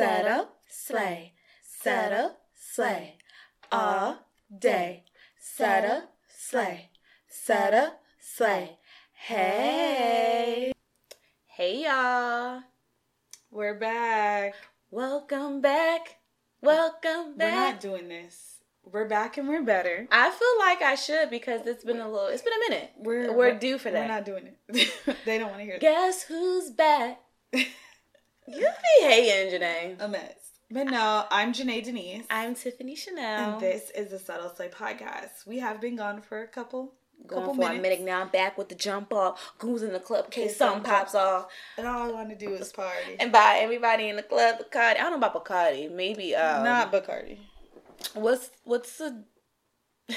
subtle, slay, subtle, slay, all day. Subtle, slay, subtle, slay. Hey. Hey, y'all. We're back. Welcome back. Welcome back. We're not doing this. We're back and we're better. I feel like I should because it's been a little, it's been a minute. We're We're due for that. We're not doing it. they don't want to hear that. Guess who's back? you be hating, Janae. A mess. But no, I'm Janae Denise. I'm Tiffany Chanelle. and this is the Subtle Slay podcast. We have been gone for a couple Going couple for minutes. a minute now. I'm back with the jump off. Goons in the club in case something pops off. And all I want to do is party. And buy everybody in the club, Bacardi. I don't know about Bacardi. Maybe um, not Bacardi. What's what's the?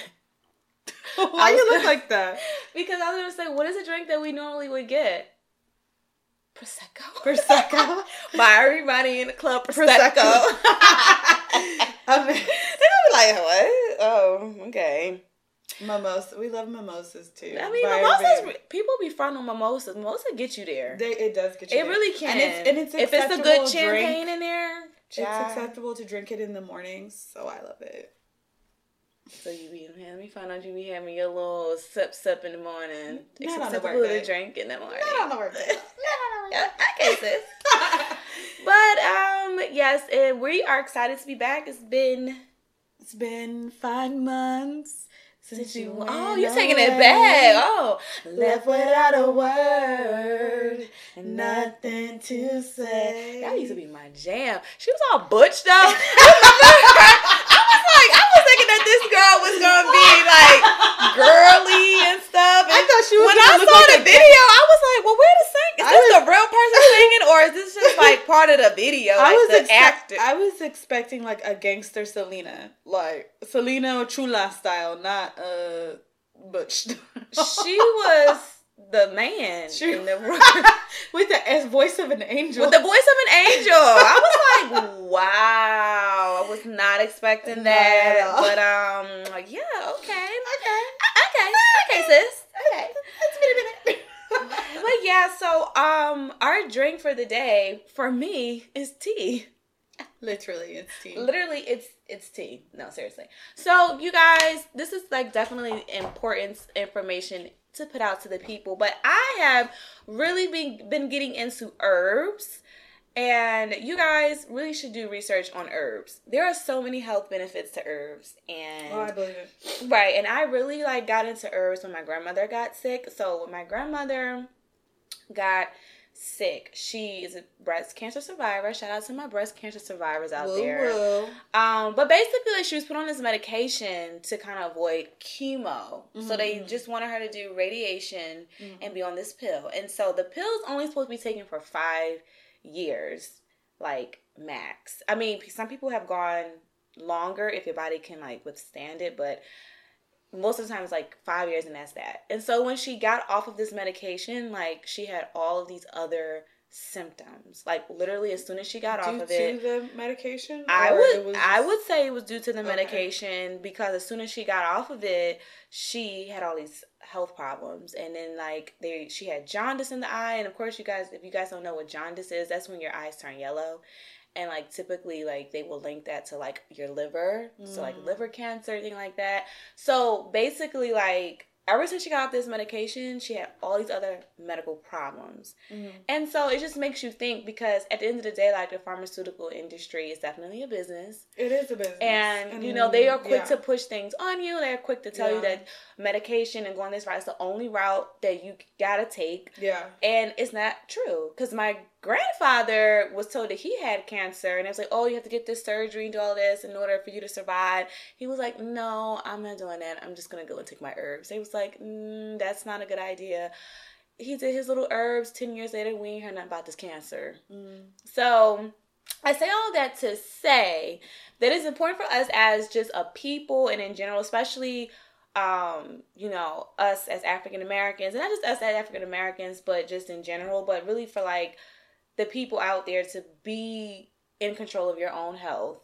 Why you look like that? Because I was gonna say, what is a drink that we normally would get? Prosecco. Prosecco. by everybody in the club, Prosecco. Prosecco. I mean, They're gonna be like, what? Oh, okay. mimosa. We love mimosas too. I mean, By mimosas. everybody. People be front on mimosas. Mimosa get you there. They, it does get you. It there. really can. And it's, and it's if it's a good to drink. champagne in there, It's acceptable to drink it in the mornings, so I love it. So you be let me find out you be having your little sip sip in the morning. Not on the work day. drink in the morning. Not on the work day. Yeah, okay, sis. But um, yes, and we are excited to be back. It's been It's been five months since you. went oh, you're taking it back. Oh, Left without a word, nothing to say. That used to be my jam. She was all butch though. I was like, I was thinking that this girl was gonna be like girly and stuff. I thought she was when I saw like the video, I was like, well, where the sing? Is I this was- the real person singing, or is this just like part of the video? I Like was the expect- actor. I was expecting like a gangster Selena, like Selena Chula style, not uh Butch. she was the man She- in the room. with the voice of an angel. With the voice of an angel. I was like, wow. I was not expecting that. But um like, yeah, okay. okay, Okay. Okay, sis. Okay. it's been a minute. But yeah, so um our drink for the day for me is tea. Literally, it's tea. Literally it's it's tea. No, seriously. So you guys, this is like definitely important information to put out to the people, but I have really been been getting into herbs. And you guys really should do research on herbs. There are so many health benefits to herbs and Oh, I believe it. Right, and I really like got into herbs when my grandmother got sick. So when my grandmother got sick, she is a breast cancer survivor. Shout out to my breast cancer survivors out Woo there. woo. Um, but basically, like, she was put on this medication to kind of avoid chemo. So they Mhm. just wanted her to do radiation Mhm. and be on this pill. And so the pill's only supposed to be taken for five years, like max. I mean, some people have gone longer if your body can like withstand it, but most of the time it's like five years and that's that. And so when she got off of this medication, like she had all of these other symptoms. Like literally as soon as she got Due off of to it. the medication, I would was I would say it was due to the Okay. medication because as soon as she got off of it, she had all these health problems and then like they she had jaundice in the eye and of course you guys if you guys don't know what jaundice is, that's when your eyes turn yellow. And like typically like they will link that to like your liver. So like Mm. liver cancer, thing like that. So basically like ever since she got this medication, she had all these other medical problems. Mhm. And so it just makes you think because at the end of the day, like the pharmaceutical industry is definitely a business. It is a business, And, you know, they are quick yeah. to push things on you. They're quick to tell you that medication and going this route is the only route that you gotta take. Yeah, And it's not true. Because my grandfather was told that he had cancer and it was like, oh, you have to get this surgery and do all this in order for you to survive. He was like, no, I'm not doing that. I'm just gonna go and take my herbs. He was like, mm, that's not a good idea. He did his little herbs. 10 years later, we ain't heard nothing about this cancer. Mm. So I say all that to say that it's important for us as just a people and in general, especially um, you know, us as African Americans, and not just us as African Americans, but just in general, but really for like the people out there to be in control of your own health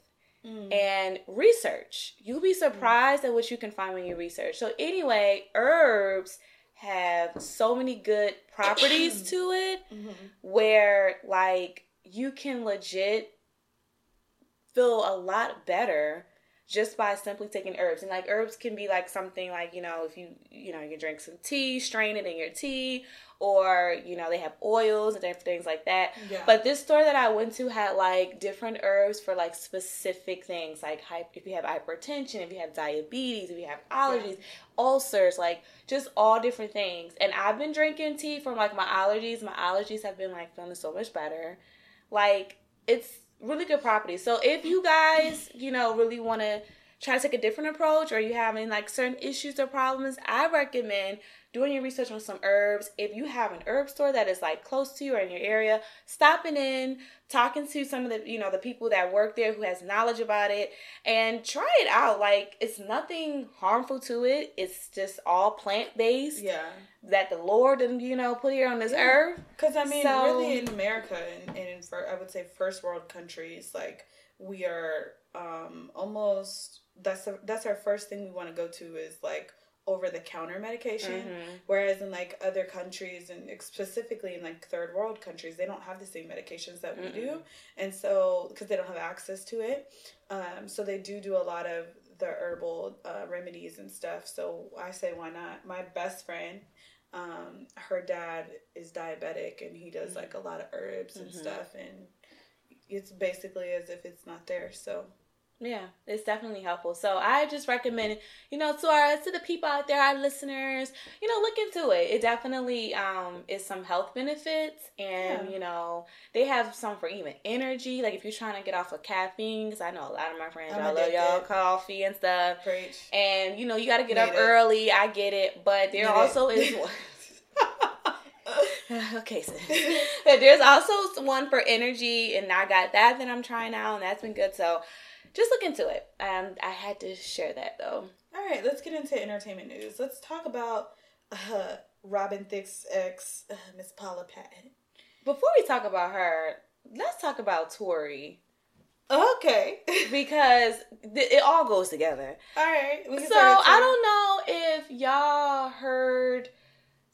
Mm. and research. You'll be surprised at what you can find when you research. So anyway, herbs have so many good properties to it Mhm. where like you can legit feel a lot better just by simply taking herbs. And like herbs can be like something like, you know, if you, you know, you can drink some tea, strain it in your tea, or, you know, they have oils and different things like that. Yeah. But this store that I went to had like different herbs for like specific things, like if you have hypertension, if you have diabetes, if you have allergies, yeah. ulcers, like just all different things. And I've been drinking tea from like my allergies. My allergies have been like feeling so much better. Like it's really good property. So if you guys, you know, really want to try to take a different approach or you having like certain issues or problems, I recommend doing your research on some herbs. If you have an herb store that is like close to you or in your area, stopping in, talking to some of the, you know, the people that work there who has knowledge about it and try it out. Like it's nothing harmful to it. It's just all plant based. Yeah. That the Lord and you know put here on this yeah. earth. Cuz I mean so, really in America and, and for I would say first world countries like we are um almost that's a, that's our first thing we want to go to is like over the counter medication mm-hmm. whereas in like other countries and specifically in like third world countries they don't have the same medications that we mm do and so because they don't have access to it um, so they do do a lot of the herbal uh, remedies and stuff so i say why not my best friend um, her dad is diabetic and he does mm-hmm. like a lot of herbs and mm-hmm. stuff and it's basically as if it's not there so yeah, it's definitely helpful. So I just recommend, you know, to our to the people out there, our listeners, you know, look into it. It definitely um is some health benefits, and yeah. you know, they have some for even energy. Like if you're trying to get off of caffeine, because I know a lot of my friends, I love y'all coffee and stuff. Preach. And you know, you got to get Made up it. early. I get it, but there Made also it. is. okay, so there's also one for energy, and I got that that I'm trying out, and that's been good. So just look into it. And I had to share that though. All right, let's get into entertainment news. Let's talk about uh, Robin Thicke's ex, uh, Miss Paula Patton. Before we talk about her, let's talk about Torrei. Okay. because th- it all goes together. All right. So I don't know if y'all heard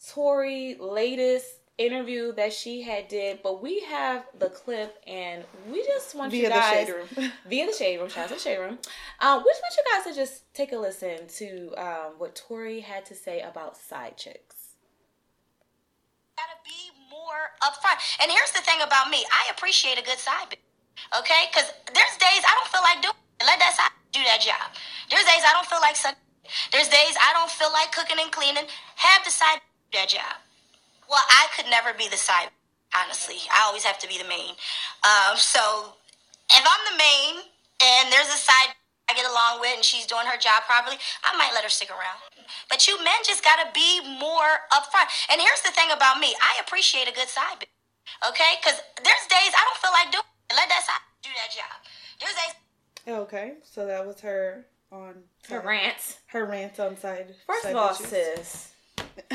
Torrei latest interview that she had did, but we have the clip and we just want via you guys the via the shade room, shout out to the shade room. Um, we just want you guys to just take a listen to um, what Torrei had to say about side chicks. Gotta be more upfront. And here's the thing about me: I appreciate a good side bitch. Okay, because there's days I don't feel like doing. It. Let that side do that job. There's days I don't feel like sucking. There's days I don't feel like cooking and cleaning. Have the side do that job. Well, I could never be the side, honestly. I always have to be the main. Um, so if I'm the main and there's a side I get along with and she's doing her job properly, I might let her stick around. But you men just gotta be more upfront. And here's the thing about me I appreciate a good side bitch. Okay? Because there's days I don't feel like doing it. Let that side do that job. There's days. Okay, so that was her on her, her rants. Her rants on side. First side of all, bitches. sis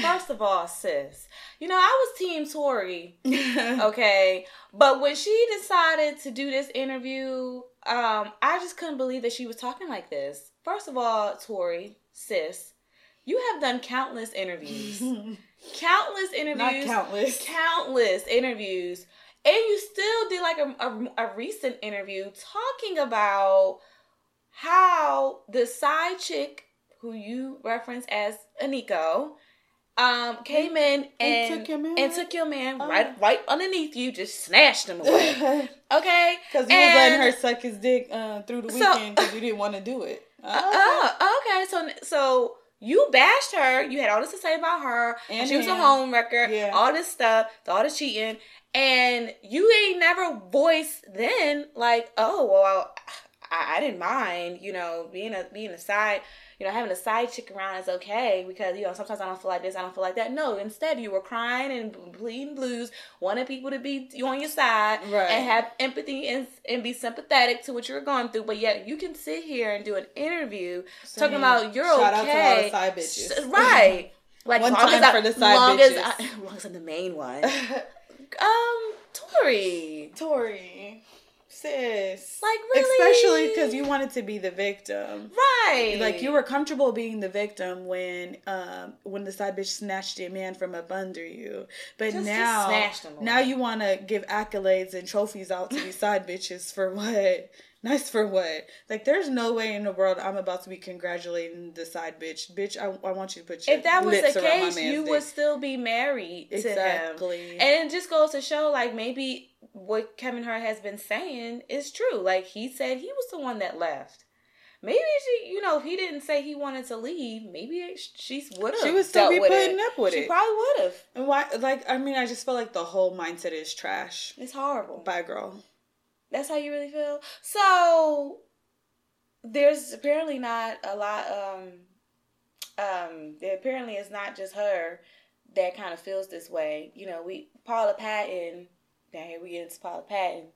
First of all, sis, you know, I was Team Torrei, okay? But when she decided to do this interview, um, I just couldn't believe that she was talking like this. First of all, Torrei, sis, you have done countless interviews. countless interviews. Not countless. Countless interviews. And you still did like a, a, a recent interview talking about how the side chick who you reference as Eniko um, came in and, and took your man, and took your man uh, right right underneath you, just snatched him away. okay, because he was letting her suck his dick uh, through the weekend because so, you didn't want to do it. Uh, okay, so so you bashed her. You had all this to say about her. And she was a home wrecker. Yeah. All this stuff, all the cheating, and you ain't never voiced then like, oh well, I, I didn't mind, you know, being a being a side you know, having a side chick around is okay because, you know, sometimes I don't feel like this, I don't feel like that. No, instead you were crying and bleeding blues, wanting people to be you on your side right. and have empathy and, and be sympathetic to what you were going through. But yet you can sit here and do an interview so talking about you're shout okay. Shout out to all the side bitches. Right. Like One time as I, for the side long bitches. As I, long as I'm the main one. um, Torrei. Torrei sis. Like really, especially because you wanted to be the victim, right? Like you were comfortable being the victim when, um, when the side bitch snatched your man from up under you. But just, now, just now you want to give accolades and trophies out to these side bitches for what? Nice for what? Like, there's no way in the world I'm about to be congratulating the side bitch. Bitch, I, I want you to put your If that was the case, you dick. would still be married to him. exactly. And it just goes to show, like, maybe what Kevin Hart has been saying is true. Like, he said he was the one that left. Maybe she, you know, if he didn't say he wanted to leave, maybe she would have. She would still be putting it. up with she it. She probably would have. and why? Like, I mean, I just feel like the whole mindset is trash. It's horrible. Bye, girl. That's how you really feel. So there's apparently not a lot. Um, um, apparently it's not just her that kind of feels this way. You know, we Paula Patton. Now here we get into Paula Patton.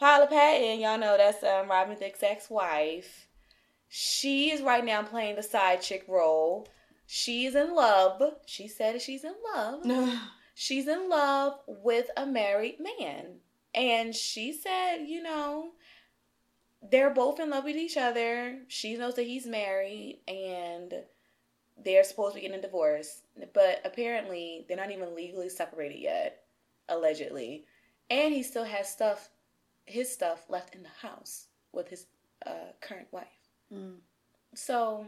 Paula Patton, y'all know that's um, Robin Thicke's ex-wife. She is right now playing the side chick role. She's in love. She said she's in love she's in love with a married man. And she said, you know, they're both in love with each other. She knows that he's married and they're supposed to be getting a divorce. But apparently, they're not even legally separated yet, allegedly. And he still has stuff, his stuff left in the house with his uh, current wife. Mm. So,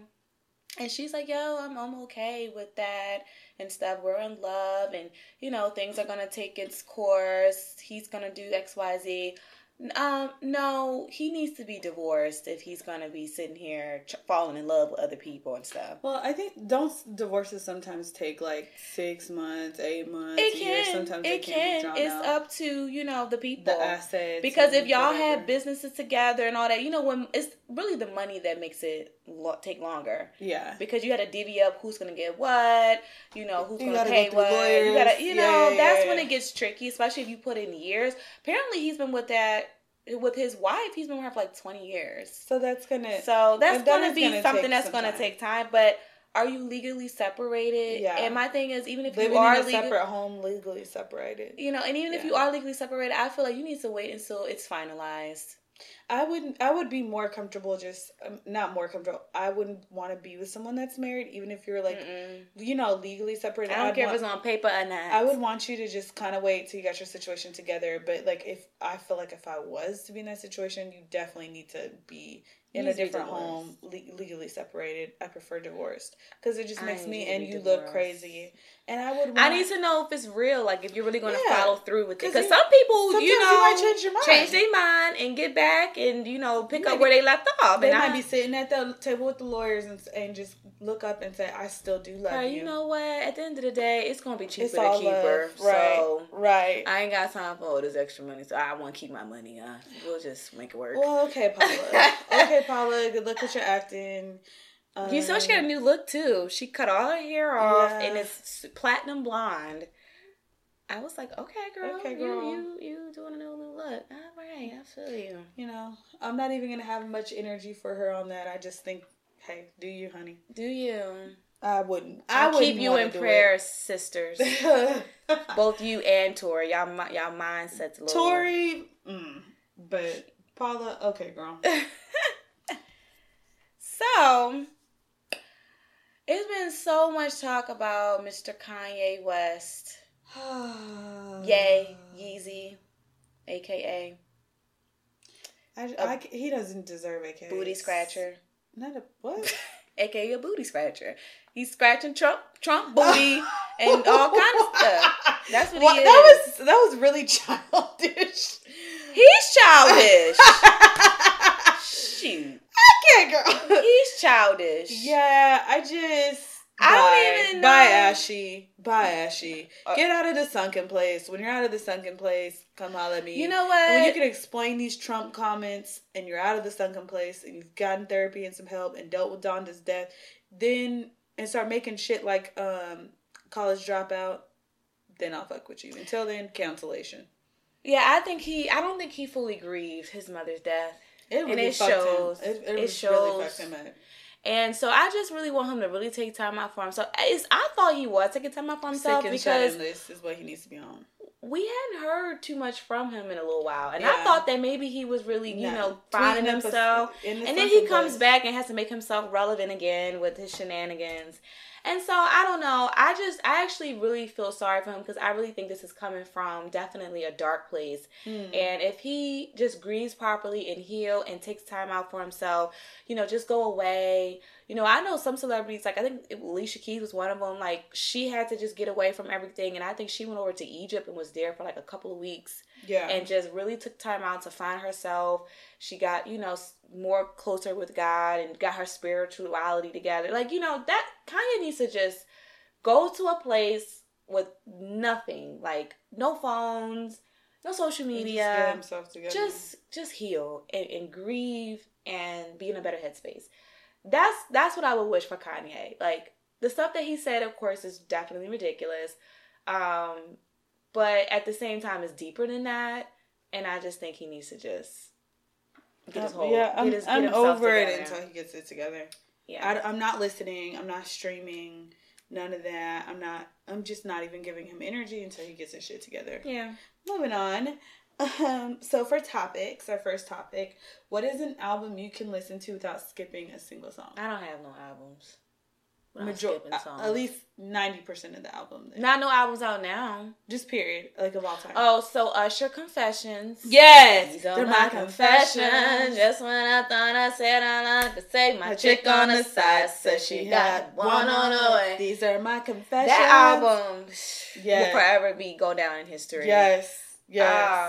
and she's like, yo, I'm, I'm okay with that and stuff. We're in love and, you know, things are going to take its course. He's going to do X, Y, Z. Um, no, he needs to be divorced if he's going to be sitting here ch- falling in love with other people and stuff. Well, I think don't divorces sometimes take like six months, eight months, It years. can. Sometimes they It can. can. It's out. up to, you know, the people. the assets. Because if y'all whatever. have businesses together and all that, you know, when it's really the money that makes it lo- take longer. yeah, because you got to divvy up who's gonna get what, you know, who's gonna pay go what. lawyers. You gotta, you Yeah, know, yeah, that's yeah, when yeah. it gets tricky, especially if you put in years. Apparently, he's been with that with his wife. He's been with her for like twenty years. so that's gonna. So that's that gonna be gonna something that's some gonna time. take time. But are you legally separated? Yeah. And my thing is, even if living you are in a legal, separate home, legally separated. you know, and even if you are legally separated, I feel like you need to wait until it's finalized. I wouldn't. I would be more comfortable just um, not more comfortable. I wouldn't want to be with someone that's married, even if you're like Mm-mm. you know legally separated. I don't I'd care want- if it's on paper or not. I would want you to just kind of wait till you got your situation together. But like, if I feel like if I was to be in that situation, you definitely need to be in You a to different home, le- legally separated. I prefer divorced because it just I makes me and you look crazy. And I would. Want, I need to know if it's real, like if you're really going to Yeah. follow through with it. 'Cause Because some people, you you know, might change your mind. change their mind and get back and you know pick up where they left off. They and might I, be sitting at the table with the lawyers and, and just look up and say, "I still do love you." you know what? At the end of the day, it's gonna be cheaper it's to keep her. Right. So right. I ain't got time for all this extra money, so I want to keep my money. Uh, we'll just make it work. well, okay, Paula. okay, Paula. Good luck with your acting. Um, you saw she got a new look too. She cut all her hair off Yeah. and it's platinum blonde. I was like, okay, girl, Okay, you girl. you you doing a new look. All right, I feel you. you know, I'm not even gonna have much energy for her on that. I just think, hey, do you, honey? Do you? I wouldn't. I wouldn't keep you in prayer, sisters. Both you and Torrei. Y'all, y'all mindsets. a little- Torrei, mm, but Paula, okay, girl. So, it's been so much talk about Mr. Kanye West. Yay, Yeezy, aka I, I, he doesn't deserve a Booty Scratcher, Not a what? aka a booty scratcher. He's scratching Trump, Trump booty, and all kind of stuff. That's what he is. That was that was really childish. He's childish. Shoot, okay, girl. he's childish. Yeah, I just. I don't Bye. even Bye. Ashy. Bye, Ashy. Uh, Get out of the sunken place. When you're out of the sunken place, come holler at me. You know what? And when you can explain these Trump comments and you're out of the sunken place and you've gotten therapy and some help and dealt with Donda's death, then and start making shit like um college dropout, then I'll fuck with you. Until then, cancellation. Yeah, I think he. I don't think he fully grieved his mother's death. It And it shows. him. It, it, It shows. really. And so I just really want him to really take time out for himself. It's, I thought he was taking time out for himself Sick because list is what he needs to be on. we hadn't heard too much from him in a little while. And Yeah. I thought that maybe he was really, you No. know, finding Tweeting up a- himself. And then he comes back and has to make himself relevant again with his shenanigans. And so I don't know. I just I actually really feel sorry for him because I really think this is coming from definitely a dark place. Hmm. And if he just grieves properly and heal and takes time out for himself, you know, just go away. You know, I know some celebrities like I think Alicia Keys was one of them. Like she had to just get away from everything, and I think she went over to Egypt and was there for like a couple of weeks Yeah. and just really took time out to find herself. She got, you know, more closer with God and got her spirituality together. Like, you know, that Kanye needs to just go to a place with nothing, like no phones, no social just media. together. Just just heal and, and grieve and be in a better headspace. That's that's what I would wish for Kanye. Like the stuff that he said, of course, is definitely ridiculous. Um, but at the same time, it's deeper than that. And I just think he needs to just get his whole yeah, I'm, his, I'm over it until he gets it together. yeah. I, am not listening. I'm not streaming. None of that. I'm not. I'm just not even giving him energy until he gets his shit together. yeah. Moving on. Um, so for topics, our first topic, what is an album you can listen to without skipping a single song? I don't have no albums. Major- songs. at least ninety percent of the album. then. Not no albums out now. just period, like of all time. Oh, so Usher Confessions. yes, These are they're my confessions. Just when I thought I said I like to say, my, chick on the side says she got one on the way. These are my confessions. That album Yeah. will forever be go down in history. Yes, yes.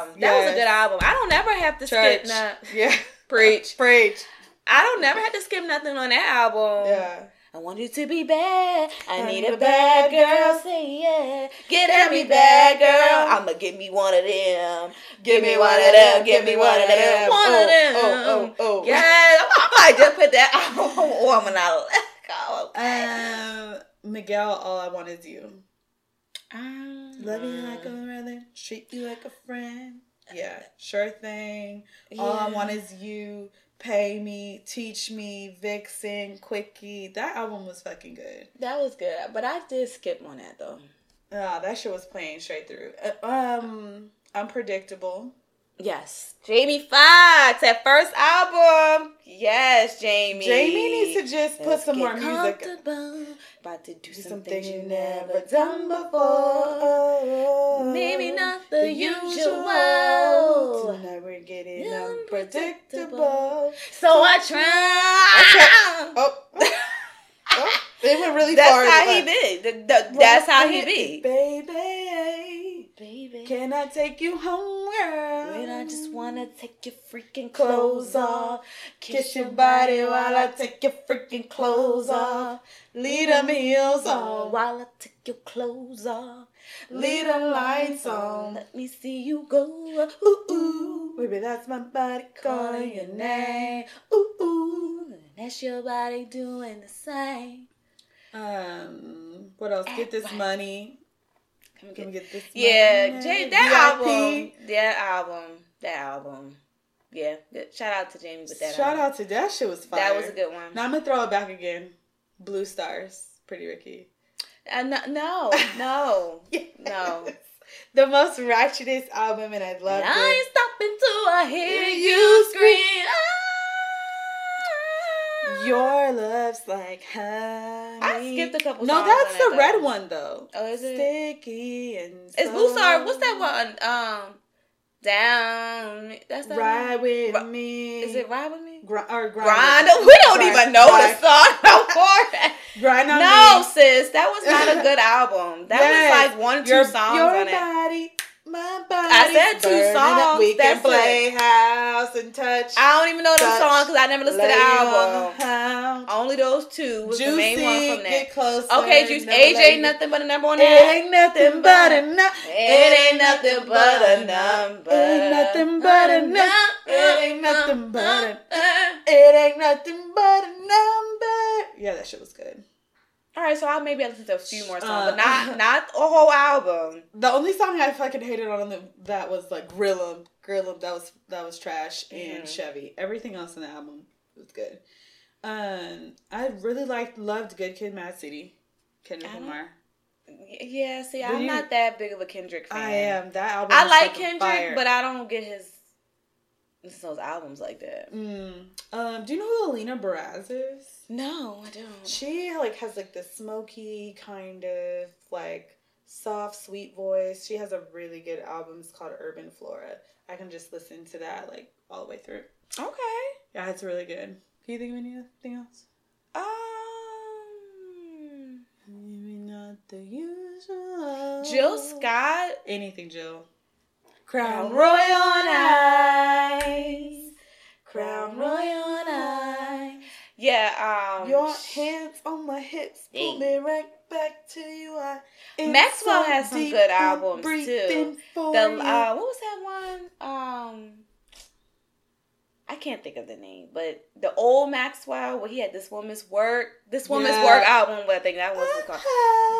Um, that was a good album. I don't ever have to Church. skip nothing. Yeah, Preach. preach. I don't never have to skip nothing on that album. Yeah. I want you to be bad. I, I need need a bad bad girl. girl. Say yeah. Get every me bad girl. I'ma give me one of them. Give me one of them. Give me one of them. One of them. Oh, oh, oh, oh. Yeah, I might just put that on when I let go. Um, Miguel, all I want is you. Um, Love you like a brother, treat you like a friend. Yeah, sure thing. All I want is you. Pay me, teach me, Vixen, Quickie. That album was fucking good. That was good, but I did skip on that though. Ah, that shit was playing straight through. Uh, um, unpredictable. Yes, Jamie Foxx, that first album. Yes, Jamie. Jamie needs to just put Let's some get more music. About to do Do something you never done before. Maybe not the, usual. Tonight we're getting Unpredictable. So I try. Oh. oh, it went really That's far. how he be. Th- th- That's how he be. Baby. Can I take you home, girl? When I just wanna take your freaking clothes off, Kiss your body while I take your freaking clothes off. Leave them heels on. While I take your clothes off, Leave the lights on. Let me see you go. Ooh ooh, Baby, that's my body calling your name. Ooh ooh, and that's your body doing the same. Um, what else? Get this money. Can we Can we get- get this? Yeah, money? That VIP. album, that album, that album. Yeah, good. shout out to Jamie with that. Shout album. out to that shit was fire. That was a good one. Now I'm gonna throw it back again. Blue Stars, Pretty Ricky. Uh, no, no, no, no. The most ratchetest album, and I love it. I ain't stopping till I hear you scream. Your love's like honey. I skipped a couple No, that's the that, red one though. Oh, is it? Sticky and It's Blue Star. What's that one? Um, down. That's that. Ride one? with Ri- me. Is it ride with me? Gr- or grind? Grind. We don't Grind. even know Grind. the song no more. Grind on No, me. sis, that was not a good album. That Yes. was like one, two your, songs your on it. My body. I said two songs, We can play house and touch. I don't even know Touch, songs because I never listened to the album. the. Only those two was Juicy, the main one from get that. closer. Okay, Juice. Age ain't nothing but a number on It ain't nothing but a number. It ain't nothing but a number. It Ain't uh, uh, nothing but a number. It ain't nothing but a. It ain't nothing but a number. Yeah, that shit was good. All right, so I'll maybe I'll listen to a few more songs, Uh, but not not a whole album. The only song I fucking hated on the, that was like Grill 'em, Grill 'em. That was that was trash and Mhm. Chevy. Everything else in the album was good. Um, I really liked loved Good Kid, Mad City, Kendrick Lamar. Yeah, see, Did I'm you- not that big of a Kendrick fan. I am that album. I like Kendrick, fire. but I don't get his listen to those albums like that. Mm. Um, do you know who Alina Baraz is? No, I don't. She like has like this smoky kind of like soft, sweet voice. She has a really good album. It's called Urban Flora. I can just listen to that like all the way through. Okay. Yeah, it's really good. Can you think of anything else? Um, Maybe not the usual. Jill Scott. Anything, Jill. Crown Royal on ice. Crown Royal on ice. Yeah, um Your hands on my hips pull me right back to you. I Maxwell has some good albums, too. the uh what was that one? Um I can't think of the name, but the old Maxwell where he had this woman's work, this woman's Yeah. work album, I think that was called.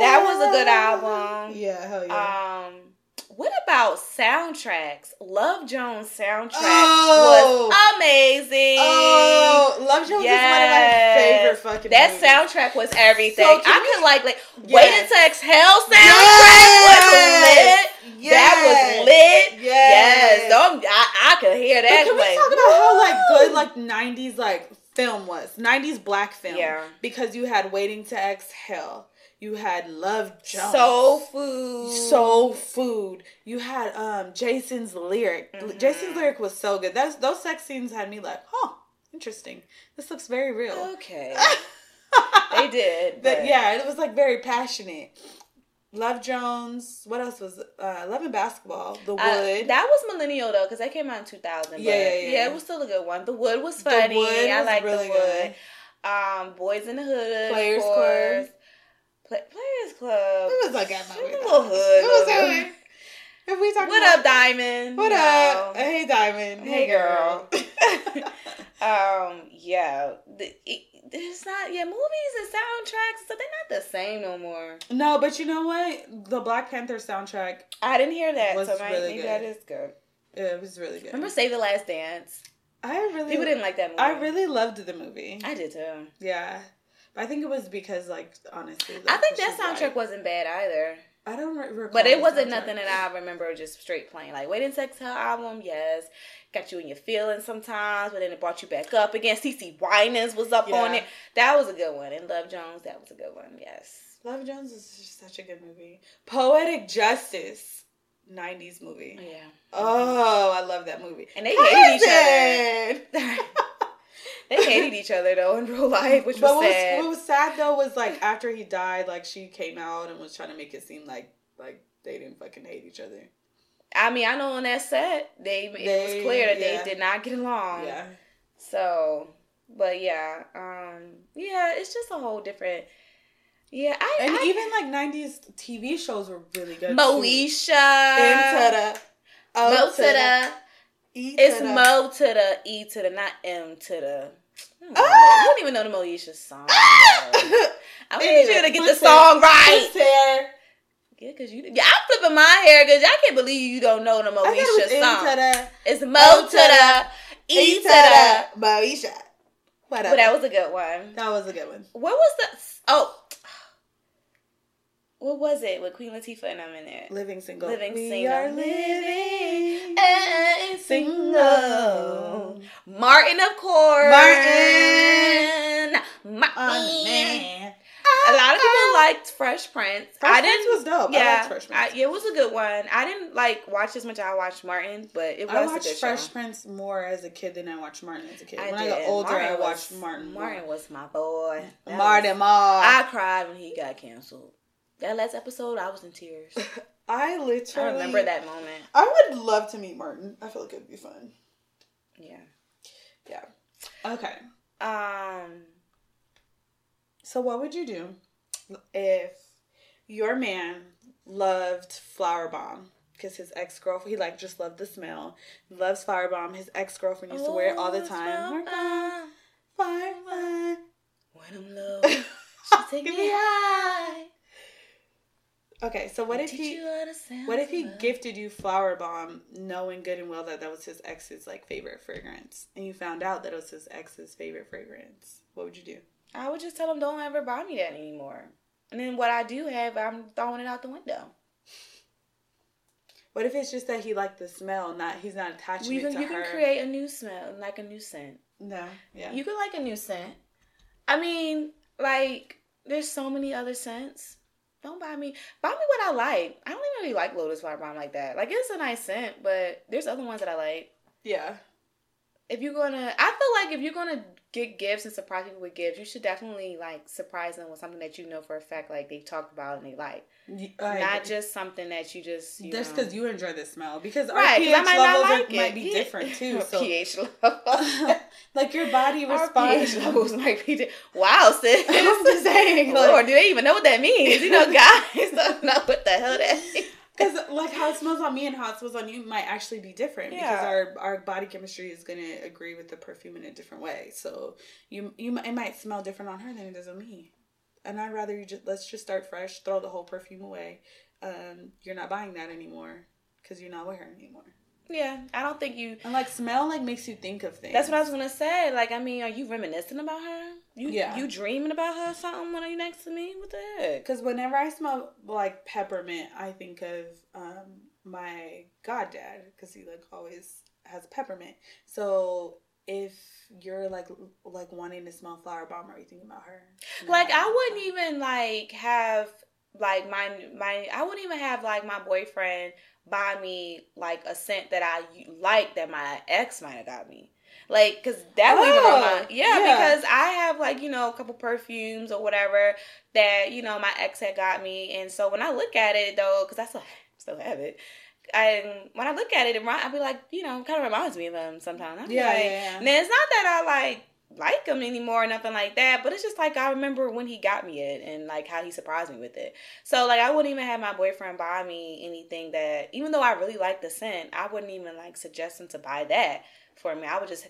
That was a good album. Yeah, hell yeah. Um, what about soundtracks? Love Jones soundtrack Oh. was amazing. oh, Love Jones is one of my favorite fucking That movies. soundtrack was everything. So can I we- could like like Yes. Waiting to Exhale soundtrack Yes. was lit. That was lit. Yes. Yes, Don't, I, I could hear But that. can we like, talk about how like good like '90s like film was? '90s black film. Yeah. Because you had Waiting to Exhale. You had Love Jones. Soul Food. Soul Food. You had um Jason's lyric. Mhm. Jason's lyric was so good. That's those sex scenes had me like, huh, interesting. This looks very real. Okay. they did. But but- yeah, it was like very passionate. Love Jones. What else was uh Love and Basketball? The Wood. Uh, that was millennial though, because that came out in two thousand. Yeah, yeah, yeah. it was still a good one. The Wood was funny. Wood I like really the Wood. Um, Boys in the Hood, Players course. Play, Players Club. it was like that It movie. was little hood. It was little hood. hood. If we talk What about- up, Diamond? What You up? Hey Diamond. Hey, girl. um, yeah. The, it, it's not. Yeah, movies and soundtracks, so they're not the same no more. no, but you know what? The Black Panther soundtrack, I didn't hear that, so maybe, really maybe good. that is good. it was really good. Remember Save the Last Dance? I really People didn't like that movie. I really loved the movie. I did too. Yeah. I think it was because, like, honestly, I think that soundtrack wasn't bad either. I don't re- recall. But it wasn't soundtrack. nothing that I remember just straight playing. Like Waiting to Exhale album, yes. Got you in your feelings sometimes, but then it brought you back up again. CeCe Winans was up on it. That was a good one. And Love Jones, that was a good one, yes. Love Jones is just such a good movie. Poetic Justice, '90s movie. Yeah. Oh, I love that movie. And they hated each Cousin! They hated each other though in real life, which but was what sad. was, what was sad though was like after he died, like she came out and was trying to make it seem like like they didn't fucking hate each other. I mean, I know on that set, they, it was clear that yeah. they did not get along. yeah. So, but yeah, um, yeah, it's just a whole different. Yeah, I And I, even like '90s TV shows were really good. Moesha. Into the O Mo to the. E It's the- Mo to the E to the, not M to the. I don't. Ah! You don't even know the Moesha song. Ah! I want you to get the song right. hair. Yeah, cause you. Yeah, I'm flipping my hair because I can't believe you don't know the thought it song. the It's Mo to the E to the. Moesha. Whatever. But that was a good one. that was a good one. What was the? Oh, what was it with Queen Latifah and I'm in there? Living single. Living we single. are living And single. Martin, of course. Martin. Martin. Oh, man. A lot of people liked Fresh Prince. Fresh I Prince didn't. was dope. I Yeah, liked Fresh Prince. I- it was a good one. I didn't like watch as much. as I watched Martin, but it was I watched Fresh show. Prince more as a kid than I watched Martin as a kid. I when I got older, Martin I was- watched Martin. Martin more. was my boy. That Martin was- Mar. I cried when he got canceled. That last episode, I was in tears. I literally I remember that moment. I would love to meet Martin. I feel like it'd be fun. Yeah. Yeah. Okay. Um. So what would you do if your man loved Flower Bomb? Because his ex girlfriend, he like just loved the smell. He loves Flower Bomb. His ex girlfriend used to wear it all the Oh, time. Flower Bomb. When I'm low, she take me high. Okay, so what if he? you how to sound What if he gifted you Flower Bomb, knowing good and well that that was his ex's like favorite fragrance, and you found out that it was his ex's favorite fragrance? What would you do? I would just tell him don't ever buy me that anymore. And then what I do have, I'm throwing it out the window. What if it's just that he liked the smell, not he's not attached you it can to you her? can create a new smell, like a new scent. no, yeah. You could like a new scent. I mean, like there's so many other scents. Don't buy me. Buy me what I like. I don't even really like Lotus Flower Bomb like that. Like it's a nice scent, but there's other ones that I like. yeah. If you're gonna, I feel like if you're gonna get gifts and surprise people with gifts, you should definitely like surprise them with something that you know for a fact like they talked about and they like, I not agree. just something that you just you just because you enjoy the smell. Because our pH might levels like it. might be Yeah. different too. So pH level. like your body responds. pH levels might be. di- Wow, sis. I'm just saying, Lord, do they even know what that means? You know, guys don't know what the hell that means. Because like how it smells on me and how it smells on you might actually be different because our our body chemistry is gonna agree with the perfume in a different way. So you you it might smell different on her than it does on me. And I'd rather you just let's just start fresh, throw the whole perfume away. Um, you're not buying that anymore because you're not wearing it anymore. Yeah, I don't think you. And like smell like makes you think of things. That's what I was gonna say. Like, I mean, are you reminiscing about her? You, Yeah. You dreaming about her or something when you next to me? What the heck? Because whenever I smell like peppermint, I think of um, my goddad because he like always has peppermint. So if you're like like wanting to smell flower bomb, are you thinking about her? Like, I wouldn't even like have like my my. I wouldn't even have like my boyfriend buy me like a scent that I like that my ex might have got me. Like, cause that would be Oh, remind, yeah, yeah. because I have like you know a couple perfumes or whatever that you know my ex had got me, and so when I look at it though, cause I still still have it, and when I look at it, it I'll be like, you know, kind of reminds me of him sometimes. Be Yeah, like, yeah, yeah. And it's not that I like like him anymore or nothing like that, but it's just like I remember when he got me it and like how he surprised me with it. So like I wouldn't even have my boyfriend buy me anything that even though I really like the scent, I wouldn't even like suggest him to buy that for me. I would just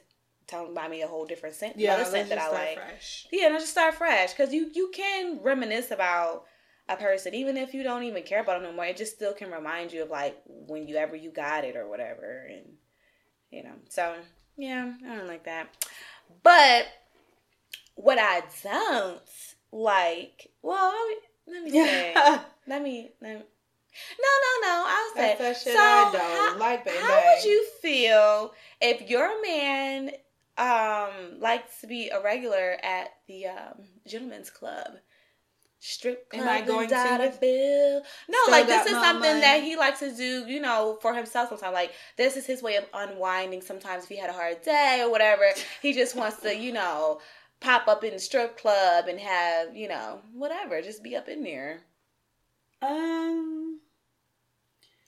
tell him to buy me a whole different scent, yeah, another scent that I like. fresh. Yeah, and I just start fresh because you you can reminisce about a person even if you don't even care about them no more. It just still can remind you of like when you ever you got it or whatever, and you know. So yeah, I don't like that. But what I don't like, well, let me let me say, let me let me. No, no, no. I'll say. That's so I don't how, like, baby. How would you feel if your man um likes to be a regular at the um gentleman's club? Strip club Am I going to bill. No, Still like this is something money? that he likes to do, you know, for himself sometimes. Like this is his way of unwinding sometimes if he had a hard day or whatever. He just wants to, you know, pop up in the strip club and have, you know, whatever, just be up in there. Um.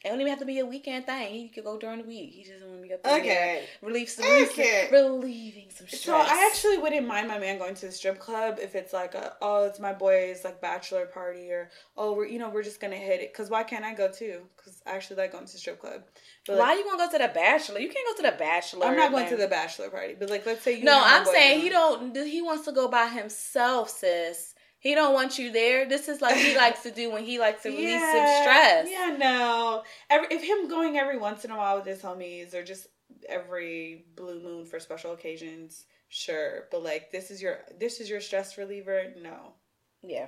It don't even have to be a weekend thing. He could go during the week. He just want to be up there. Okay. Relieve some, Okay. relieving some stress. So I actually wouldn't mind my man going to the strip club if it's like a oh it's my boy's like bachelor party or oh we're you know we're just gonna hit it because why can't I go too because I actually like going to the strip club. But Why like, you gonna go to the bachelor? You can't go to the bachelor. I'm not going to the bachelor party, but like let's say you No, I'm saying he don't. He wants to go by himself, sis. He don't want you there. This is like he likes to do when he likes to release some stress. Yeah, no. Every, if him going every once in a while with his homies or just every blue moon for special occasions, sure. But like this is your this is your stress reliever. No. Yeah.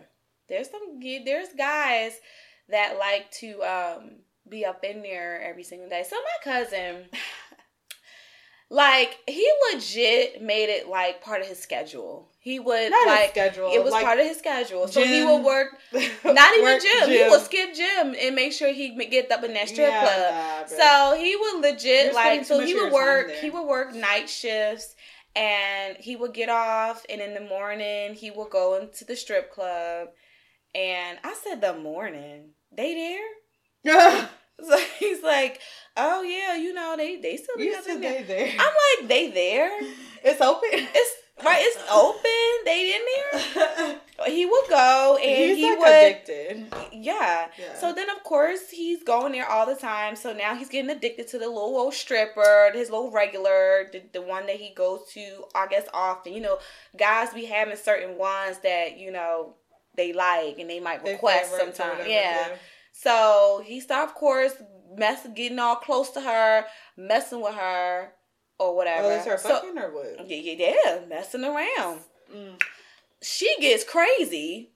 There's some there's guys that like to um be up in there every single day. So my cousin like he legit made it like part of his schedule. He would Not like schedule, It was like part of his schedule. So he would work not even Work gym. He would skip gym and make sure he get up in that strip Yeah, club. nah. So he would legit You're like so he would work he would work night shifts and he would get off and in the morning he would go into the strip club and I said the morning. They there? So he's like, Oh yeah, you know, they they still be you up said there. they there. I'm like, they there? it's open. It's right, it's open. They in there. He would go and He's he like would addicted. yeah. Yeah. So then, of course, he's going there all the time. So now he's getting addicted to the little old stripper, his little regular, the, the one that he goes to, I guess, often. You know, guys be having certain ones that, you know, they like and they might request sometimes. whatever, Yeah. So he started, of course, messing, getting all close to her, messing with her or whatever. Oh, that's her so, fucking or what? yeah, yeah, yeah, messing around Mm. she gets crazy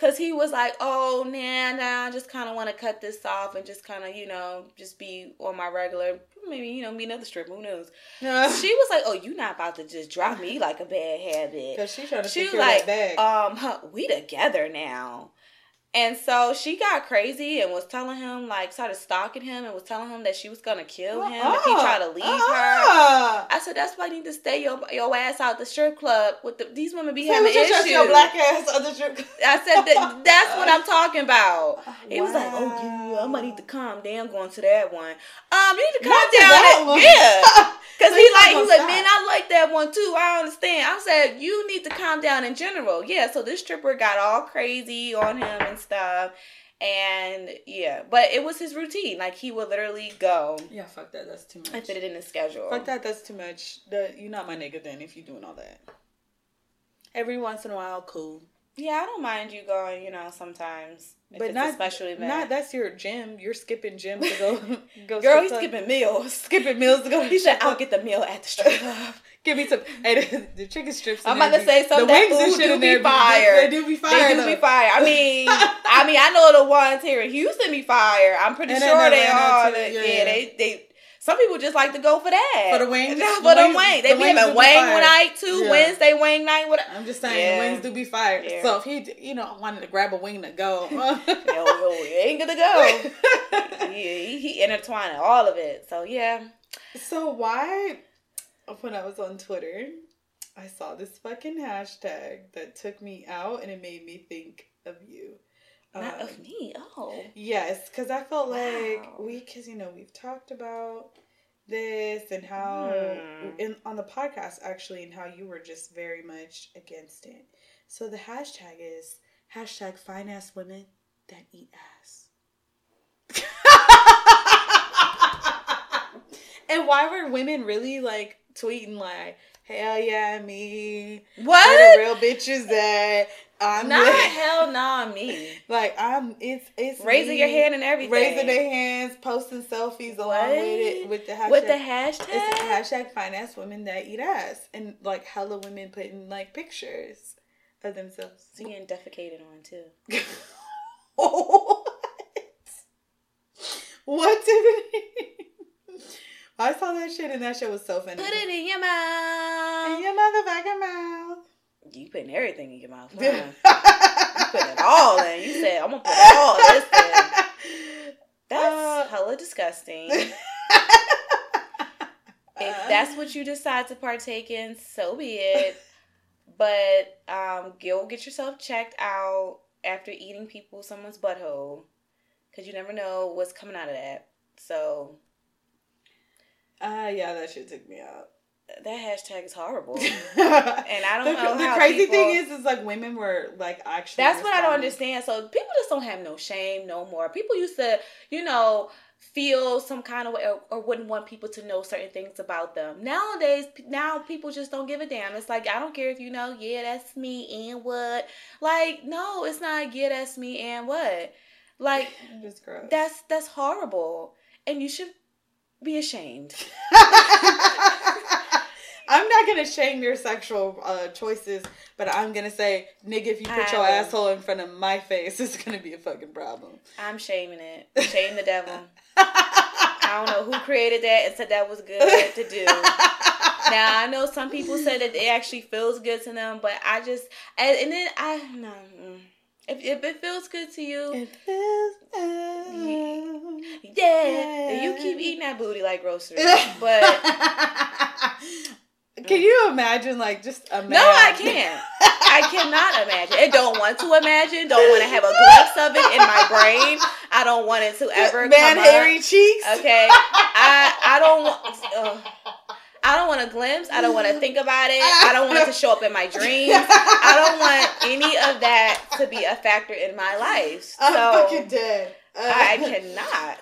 Cause he was like, "Oh, nah, nah, I just kind of want to cut this off and just kind of, you know, just be on my regular, maybe you know, me another stripper. Who knows?" she was like, "Oh, you not about to just drop me like a bad habit." Cause she's trying to She was secure like, that bag. um, huh, we together now. And so she got crazy and was telling him, like, started stalking him and was telling him that she was gonna kill him if he tried to leave her. uh-uh. I said, that's why you need to stay your your ass out the strip club with the, these women be So having you issues. your black ass on the strip club. I said that that's what I'm talking about. He was like, "Oh yeah, I might need to calm down going to that one." Um, you need to calm Not down. that one. Yeah, because So he like he gonna like, "Man, I like that one too." I understand. I said, "You need to calm down in general." Yeah, so this stripper got all crazy on him and stuff, and yeah, but it was his routine. Like he would literally go Yeah, fuck that. That's too much. I fit it in his schedule. Fuck that. That's too much. The, you're not my nigga then if you're doing all that. Every once in a while, cool. Yeah, I don't mind you going. You know, sometimes, But not a special event. Not that's your gym. You're skipping gym to go. go Girl, he's club. skipping meals. skipping meals to go. He said, "I'll get the meal at the strip club." Give me some. Hey, the, chicken strips. I'm about to say something. The That wings and food do be fire. They, they do be fire. They do be fire. I mean, I mean, I know the ones here in Houston be fire. I'm pretty And sure they are. The- Yeah, yeah, they they. Some people just like to go for that For the wings? For The wings- they the be wings having be wing fire. night too. Yeah. Wednesday wing night. What? I'm just saying, Yeah. wings do be fire. Yeah. So if he, you know, wanted to grab a wing to go, Yo, ain't gonna go. yeah, he, he intertwining all of it. So yeah, So why, when I was on Twitter, I saw this fucking hashtag that took me out and it made me think of you. not Um, of me. Oh, Yes, because I felt like we, because you know, we've talked about this and how, Hmm. in on the podcast actually, and how you were just very much against it. So the hashtag is hashtag fine ass women that eat ass. and why were women really like tweeting like, hell yeah, me, what? we're the real bitches that I'm Nah, with." hell nah, me. Like I'm, it's it's Raising me, your hand and everything. raising their hands, posting selfies along with it with the hashtag. with the hashtag. it's hashtag finance women that eat ass and like hella women putting like pictures of themselves. Being defecated on too. what? What did it? I saw that shit and that shit was so funny. Put it in your mouth. in your motherfucking mouth. You putting everything in your mouth. Huh? you put it all in. You said I'm gonna put all this in. That's Uh, hella disgusting. if that's what you decide to partake in, so be it. But um, go get yourself checked out after eating people someone's butthole, because you never know what's coming out of that. So Ah, yeah, that shit took me out. that hashtag is horrible. and I don't the, know The crazy people- thing is, is like women were like actually. That's what I don't understand. So people just don't have no shame no more. People used to, you know, feel some kind of way or, or wouldn't want people to know certain things about them. Nowadays, now people just don't give a damn. It's like I don't care if you know, yeah, that's me and what. Like, no, it's not. Yeah, that's me and what. Like that's that's horrible, and you should be ashamed. I'm not gonna shame your sexual uh, choices, but I'm gonna say, nigga, if you put your I will. asshole in front of my face, it's gonna be a fucking problem. I'm shaming it. Shame the devil. I don't know who created that and said that was good to do. Now I know some people said that it actually feels good to them, but I just and, and then I no. If, if it feels good to you, It feels good. yeah, then you keep eating that booty like groceries. But can you imagine, like, just a man? no, I can't. I cannot imagine. I don't want to imagine. Don't want to have a glimpse of it in my brain. I don't want it to ever man, come up. hairy cheeks. Okay, I I don't want. I don't want a glimpse. I don't want to think about it. I don't want it to show up in my dreams. I don't want any of that to be a factor in my life. So I'm fucking dead. Uh, I cannot.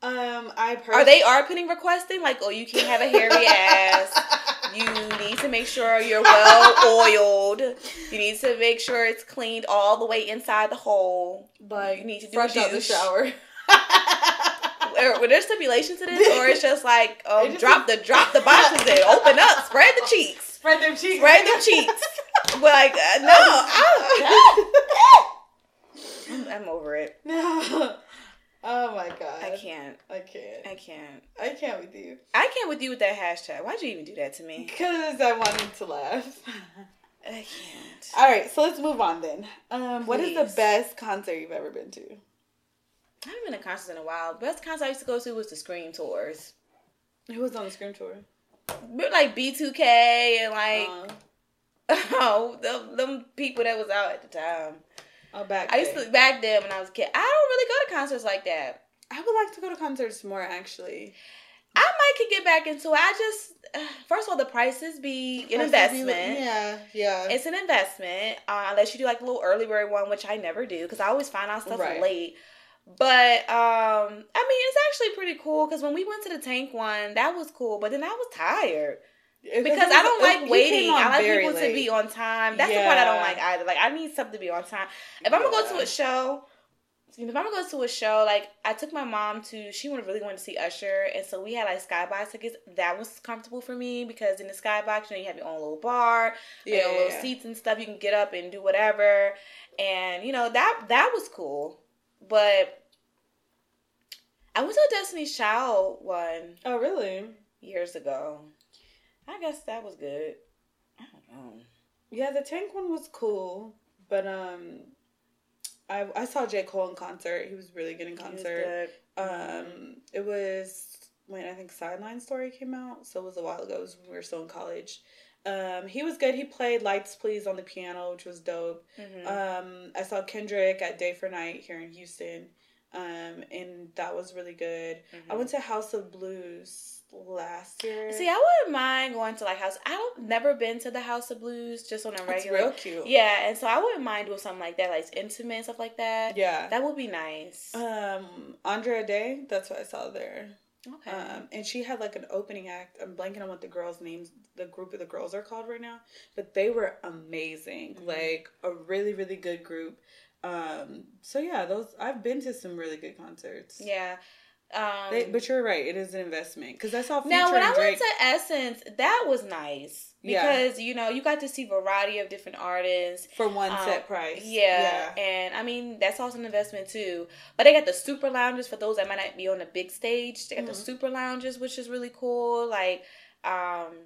Um, I Are they are putting requesting like, oh, you can't have a hairy ass. You need to make sure you're well oiled. You need to make sure it's cleaned all the way inside the hole. like you need to do fresh out the shower? Or, were there stipulations to this, or it's just like, um, just- drop the drop the boxes in, open up, spread the cheeks. Spread them cheeks. Spread them cheeks. Like, uh, no. oh, I'm, I'm over it. No. Oh my god. I can't. I can't. I can't. I can't with you. I can't with you with that hashtag. Why'd you even do that to me? Because I wanted to laugh. I can't. All right, so let's move on then. Um, what is the best concert you've ever been to? I haven't been to concerts in a while. Best concert I used to go to was the Scream tours. Who was on the Scream tour? Like B2K and like Uh, oh them, them people that was out at the time. oh, back. I used then. to back then when I was a kid. I don't really go to concerts like that. I would like to go to concerts more. Actually, I might could get back into it. I just first of all the prices be an investment. Yeah, yeah. It's an investment, uh, unless you do like a little early bird one, which I never do because I always find out stuff Right. late. But um, I mean, it's actually pretty cool because when we went to the tank one, that was cool. But then I was tired because it I don't like he waiting. I like people to be on time. That's the part I don't like either. Like I need stuff to be on time. If I'm gonna go to a show, if I'm gonna go to a show, like I took my mom to, she would really wanted to see Usher, and so we had like skybox tickets. That was comfortable for me because in the skybox, you know, you have your own little bar, Yeah, you know, little seats and stuff. You can get up and do whatever, and you know that that was cool. But I went to a Destiny's Child one Oh, really? years ago. I guess that was good. I don't know. Yeah, the Tank one was cool, but um, I I saw J Cole in concert. He was really good in concert. good. Um, it was when I think Sideline Story came out, so it was a while ago. It was when we were still in college. Um, he was good. He played Lights Please on the piano, which was dope. Mhm. Um, I saw Kendrick at Day for Night here in Houston, um, and that was really good. I Mhm. went to House of Blues last year. See, I wouldn't mind going to like house. I don't never been to the House of Blues just on a regular. it's real cute. Yeah, and so I wouldn't mind doing something like that, like intimate and stuff like that. yeah. That would be nice. Um, Andra Day, that's what I saw there. Okay. Um, and she had like an opening act. I'm blanking on what the girls' names, the group of the girls are called right now, but they were amazing. Mhm. Like a really, really good group. Um, so yeah, those I've been to some really good concerts. yeah. Um, They, but you're right, it is an investment because that's Future now when I and went to Essence, that was nice Yeah. because you know you got to see variety of different artists. for one Um, set price. Yeah, and I mean that's also an investment too. But they got the super lounges for those that might not be on the big stage. They got the Mhm. super lounges, which is really cool. Like, um,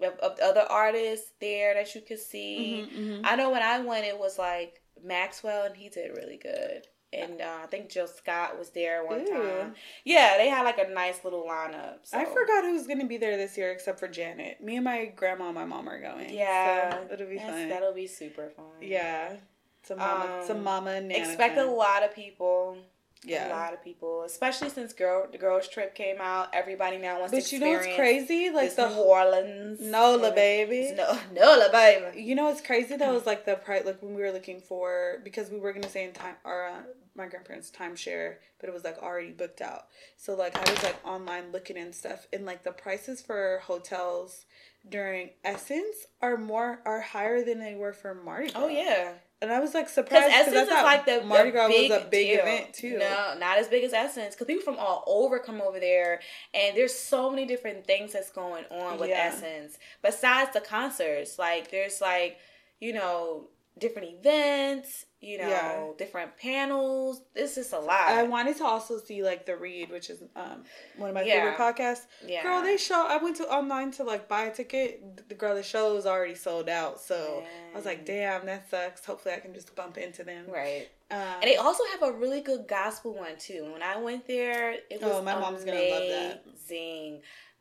of, of other artists there that you could see. Mhm, mhm. I know when I went, it was like Maxwell, and he did really good. And uh, I think Jill Scott was there one Ooh. time. Yeah, they had like a nice little lineup. So. I forgot who's gonna be there this year except for Janet. Me and my grandma and my mom are going. Yeah, so it'll be fun. That'll be super fun. Yeah, some mama, Um, some mama and Expect a lot of people. Yeah, a lot of people, especially since girl the girls trip came out. Everybody now wants but to you know what's crazy? Like the New Orleans. Nola baby. No, Nola baby. You know what's crazy though is like the price. Like when we were looking for because we were gonna stay in time our uh, my grandparents' timeshare, but it was like already booked out. So like I was like online looking and stuff, and like the prices for hotels during Essence are more are higher than they were for Mardi Gras. Oh yeah, and I was like because surprised I Essence is like the Mardi Gras was a big deal. event too. No, not as big as Essence, because people from all over come over there, and there's so many different things that's going on with Yeah. Essence. Besides the concerts, like there's like you know different events, you know Yeah. different panels. It's just a lot. I wanted to also see like the Read, which is um one of my Yeah. favorite podcasts. yeah, Girl, they show. I went to online to like buy a ticket. The girl, the show is already sold out. So I was like, damn, that sucks. Hopefully, I can just bump into them. right. Um, And they also have a really good gospel one too. When I went there, it was Oh, my mom's gonna love that.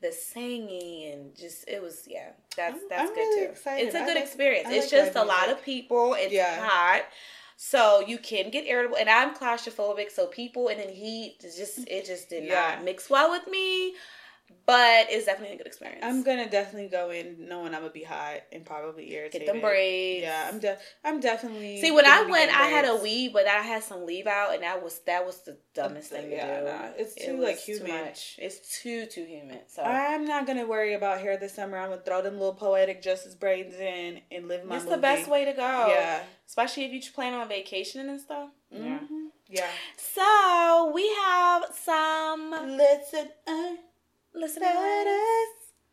The singing and just it was yeah, that's that's I'm good really too. excited. It's a I good like- experience. I it's like just a lot of people. It's Yeah. hot. So you can get irritable and I'm claustrophobic, so people and then heat just it just did Yeah. not mix well with me. But it's definitely a good experience. I'm gonna definitely go in knowing I'm gonna be hot and probably irritated. get them braids. Yeah, I'm de- I'm definitely. See, when I went, I had a weed, but I had some leave out, and that was that was the dumbest thing to Yeah, do. nah, it's too, was like, humid. much. It's too too humid. So I'm not gonna worry about hair this summer. I'm gonna throw them little poetic justice braids in and live my. Life. It's the best way to go. Yeah. especially if you plan on vacation and stuff. Yeah. Mhm. Yeah. So we have some Listen, uh, listeners. let us,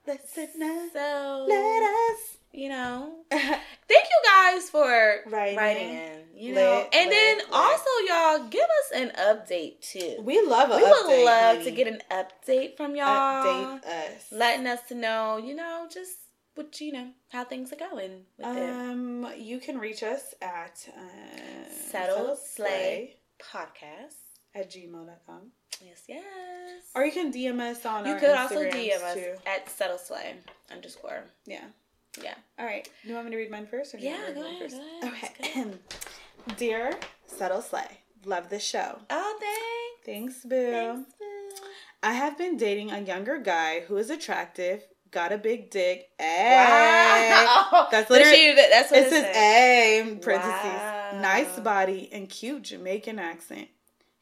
listen, So let us. you know, thank you guys for Writing writing in. You know, Lit, and lit, then lit. also y'all give us an update too. We love a We update, would love honey. to get an update from y'all. update us. letting us to know, you know, just what you know, how things are going with it. Um, you can reach us at uh, Subtle Slay podcast. At gmail.com. Yes, yes. Or you can DM us on you could also Instagrams, DM us too. at Subtle Slay underscore. Yeah. Yeah. All right. Do you want me to read mine first? Or do you Yeah, want me to go read ahead, mine go ahead. Okay. Dear Subtle Slay, love the show. Oh, thanks. Thanks, boo. Thanks, boo. I have been dating a younger guy who is attractive, got a big dick. Wow. That's literally she- that's what it it says. A parentheses. Wow. Nice body and cute Jamaican accent.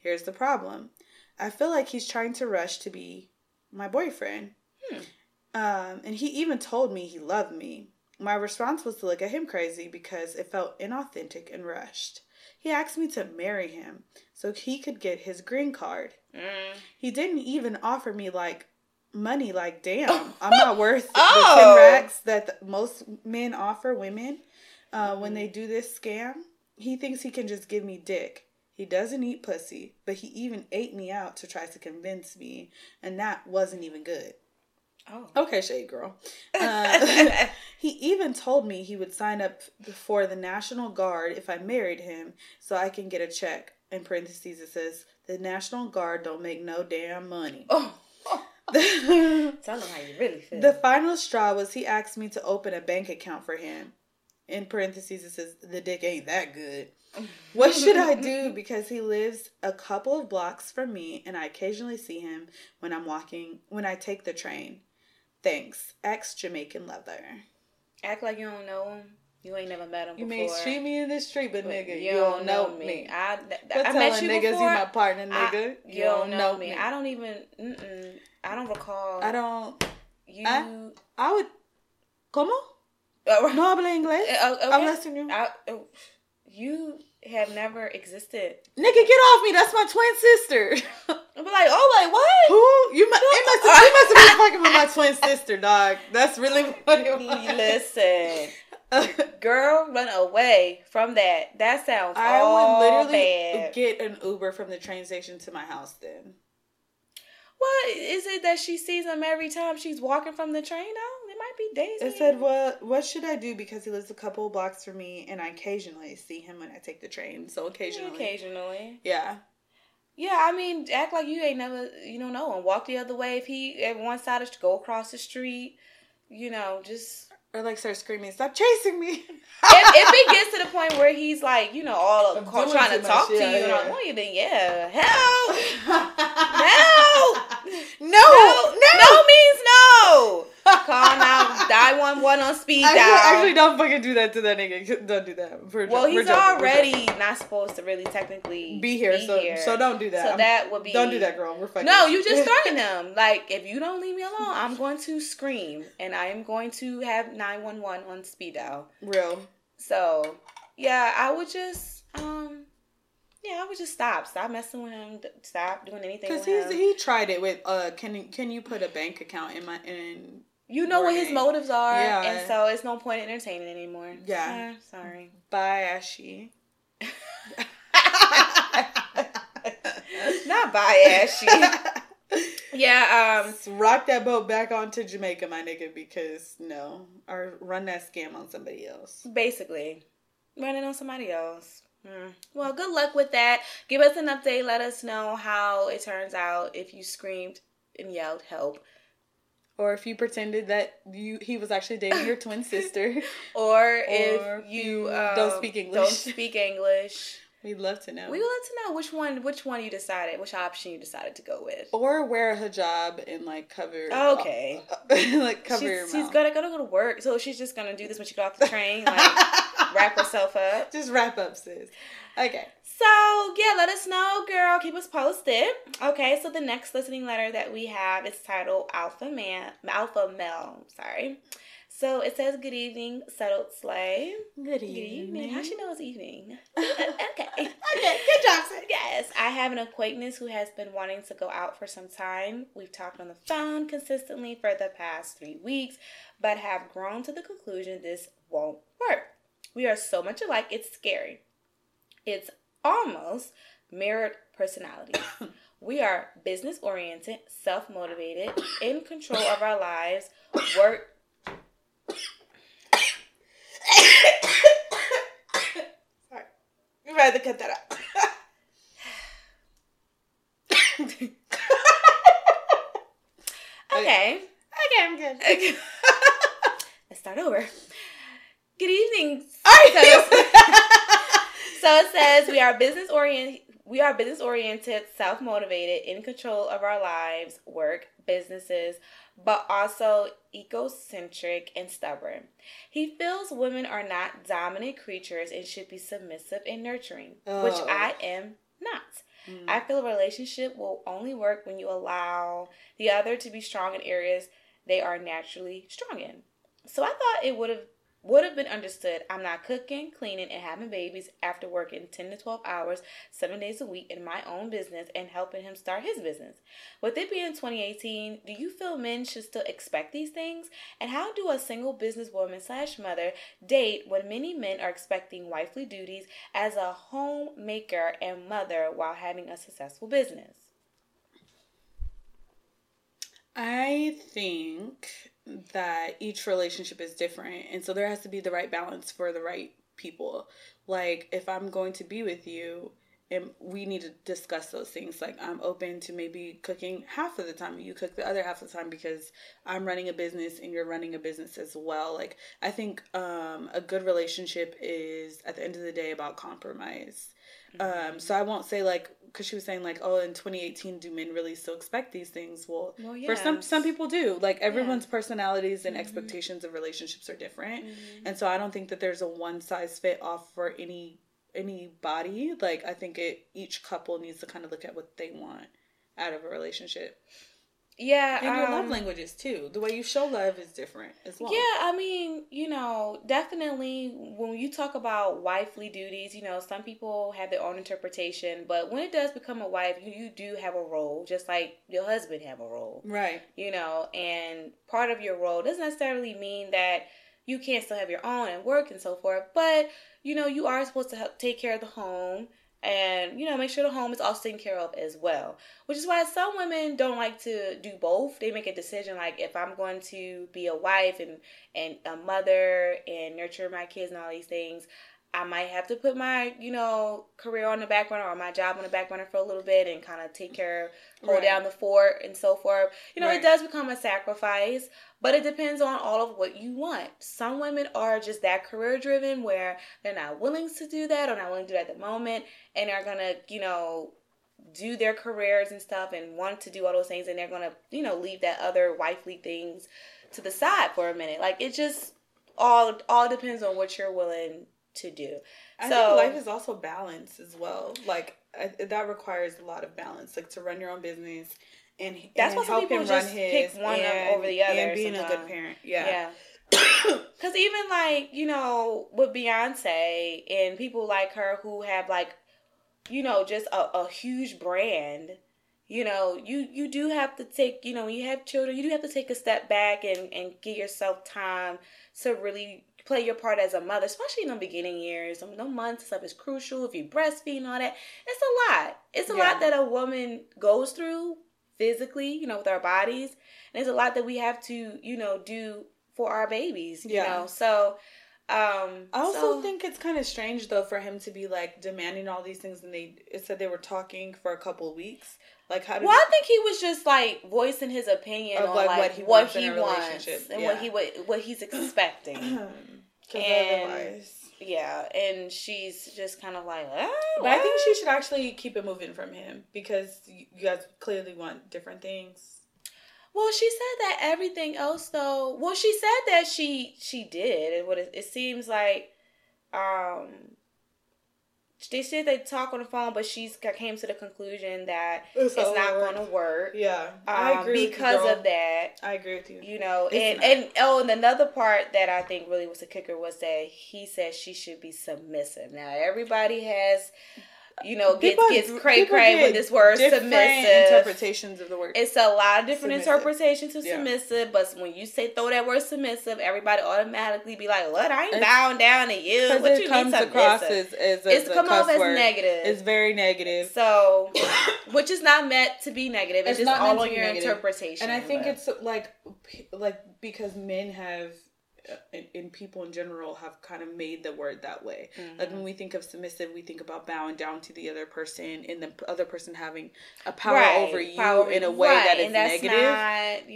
Here's the problem. I feel like he's trying to rush to be my boyfriend. Hmm. Um, and he even told me he loved me. My response was to look at him crazy because it felt inauthentic and rushed. He asked me to marry him so he could get his green card. Mm. He didn't even offer me like money like damn i'm not worth Oh. the 10 racks that the- most men offer women uh, when they do this scam he thinks he can just give me dick he doesn't eat pussy but he even ate me out to try to convince me and that wasn't even good Oh. okay shade girl uh, he even told me he would sign up for the national guard if i married him so i can get a check in parentheses it says the national guard don't make no damn money oh. Tell them how you really feel. The final straw was he asked me to open a bank account for him. In parentheses, it says, the dick ain't that good. What should I do? Because he lives a couple of blocks from me and I occasionally see him when I'm walking, when I take the train. Thanks. Ex Jamaican lover. Act like you don't know him. You ain't never met him You before. may street me in the street, but, but nigga, you don't know me. I, th- But I met you niggas before. you my partner, I- nigga. you don't know me. I don't even. Mm-mm, I don't recall. I don't. You. I- I would. ¿Cómo? Uh, No habla inglés. uh, okay. Habla español. I, uh, you have never existed. Nigga, get off me. That's my twin sister. I'll be like, oh, like what? Who? You must, it must have, you must have been fucking with my twin sister, dog. That's really what it was. Listen, girl, run away from that. That sounds I would literally bad. get an Uber from the train station to my house then. What is it that she sees him every time she's walking from the train? Oh, it might be days. It said, "What? What should I do?" Because he lives a couple of blocks from me, and I occasionally see him when I take the train. So occasionally, occasionally. yeah. Yeah, I mean, act like you ain't never, you don't know him. Walk the other way. If he at one side, of go across the street. You know, just Or like start screaming, "Stop chasing me!" if, if it gets to the point where he's like, you know, all I'm call, trying to talk to yeah, you and yeah. all you, then yeah, help, help, no, no, no, no means no. Call now, die one one on speed Actually, dial. actually, don't fucking do that to that nigga. Don't do that. We're well, he's joking, already not supposed to really technically be here, so so don't do that. So I'm- that would be don't do that, girl. We're fucking. No, you just threaten them. Like if you don't leave me alone, I'm going to scream and I am going to have nine one one on speed dial. real. So yeah, I would just um yeah, I would just stop. Stop messing with him. Stop doing anything Because him. he tried it with uh can can you put a bank account in my in you know what his motives are, Yeah. and so it's no point in entertaining anymore. Yeah. Uh, sorry. Bye, Ashy. Not by Ashy. yeah, um Rock that boat back onto Jamaica, my nigga, because no, or run that scam on somebody else. basically running on somebody else. Hmm. Well, good luck with that. Give us an update. Let us know how it turns out if you screamed and yelled help, Or if you pretended that you he was actually dating your twin sister, or, if you you um, don't speak English. Don't speak English. we'd love to know. We would like to know which one, which one you decided, which option you decided to go with. or wear a hijab and like cover. Okay. like cover she's, your she's gonna gonna go to work, so she's just gonna do this when she got off the train, like wrap herself up. Just wrap up, sis. Okay. So yeah, let us know, girl. Keep us posted. Okay, so the next listening letter that we have is titled Alpha Man Alpha Mel. Sorry. So it says, "Good evening, Subtle Slay." Good evening. Good evening. How she know it's evening? okay. Okay, good job, sis. Yes, I have an acquaintance who has been wanting to go out for some time. We've talked on the phone consistently for the past three weeks, but have grown to the conclusion this won't work. We are so much alike, it's scary. It's almost mirrored personalities. we are business oriented, self motivated, in control of our lives, work. Sorry. You rather cut that out. Okay. Okay, I'm good. Okay. Let's start over. Good evening. Alright. So, so it says we are business oriented. We are business oriented, self motivated, in control of our lives, work, businesses, but also egocentric and stubborn. He feels women are not dominant creatures and should be submissive and nurturing, which Oh. I am not. Mm. I feel a relationship will only work when you allow the other to be strong in areas they are naturally strong in. So I thought it would have would have been understood. I'm not cooking, cleaning, and having babies after working 10 to 12 hours, seven days a week in my own business and helping him start his business. With it being 2018, do you feel men should still expect these things? And how do a single businesswoman slash mother date when many men are expecting wifely duties as a homemaker and mother while having a successful business? I think that each relationship is different. And so there has to be the right balance for the right people. Like, if I'm going to be with you, and we need to discuss those things. Like, I'm open to maybe cooking half of the time, you cook the other half of the time because I'm running a business and you're running a business as well. Like, I think um, a good relationship is at the end of the day about compromise. Um, so I won't say like because she was saying like oh in 2018 do men really still expect these things? Well, Well, for some some people do. Like everyone's personalities and expectations of relationships are different, Mm-hmm. and so I don't think that there's a one size fit off for any anybody. Like I think it each couple needs to kind of look at what they want out of a relationship Yeah, and your love um, languages too. The way you show love is different as well. Yeah, I mean, you know, definitely when you talk about wifely duties, you know, some people have their own interpretation, but when it does become a wife, you, you do have a role, just like your husband have a role, Right. you know, and part of your role doesn't necessarily mean that you can't still have your own and work and so forth, but you know, you are supposed to help take care of the home and you know make sure the home is also taken care of as well which is why some women don't like to do both they make a decision like if i'm going to be a wife and and a mother and nurture my kids and all these things i might have to put my you know career on the back burner or my job on the back burner for a little bit and kind of take care hold Right. down the fort and so forth you know Right. it does become a sacrifice but it depends on all of what you want. Some women are just that career driven where they're not willing to do that or not willing to do it at the moment and are gonna, you know, do their careers and stuff and want to do all those things and they're gonna, you know, leave that other wifely things to the side for a minute. Like it just all all depends on what you're willing to do. I So- think life is also balance as well. Like I, that requires a lot of balance, like to run your own business and That's and why some people just pick one and- over the other and being a good parent. Yeah. Yeah. Cause even like you know with Beyonce and people like her who have like, you know, just a, a huge brand. You know, you you do have to take you know when you have children, you do have to take a step back and and give yourself time to really play your part as a mother, especially in the beginning years. Some no months stuff is crucial. If you breastfeed and all that, it's a lot. It's a Yeah. lot that a woman goes through physically, you know, with our bodies. And there's a lot that we have to, you know, do for our babies, you Yeah. know. So um I also so- think it's kind of strange though for him to be like demanding all these things, and they it said they were talking for a couple of weeks. Like how did well, I think he was just like voicing his opinion Of, on like, like, what what he he wants wants, in a relationship. and Yeah. what he what, what he's expecting. and- otherwise. Yeah, and she's just kind of like, ah, But I think she should actually keep it moving from him because you you guys clearly want different things. Well, she said that everything else though. Well, she said that she she did, and what it, it seems like, um, they said they talk on the phone, but she's came to the conclusion that It's it's, not not gonna work. going to work. Yeah, Um, I agree with you, because of that. I agree with you. You know, It's and not. and oh, and another part that I think really was a kicker was that he said she should be submissive. Now everybody has you know, gets People- gets cray cray get with this word submissive. interpretations of the word. It's a lot of different Submissive. interpretations to Yeah. submissive, but when you say throw that word submissive, everybody automatically be like, "What? I ain't It's- bowing down to you." What it you comes mean across as, as a, it's a come cuss off as word. negative. It's very negative. so, which is not meant to be negative. It's, It's just all on your negative. interpretation. and I think but- it's like like because men have uh, and, and people in general have kind of made the word that way. Like Mm-hmm. when we think of submissive, we think about bowing down to the other person and the other person having a power Right, over you power- in a way right, that is and that's negative.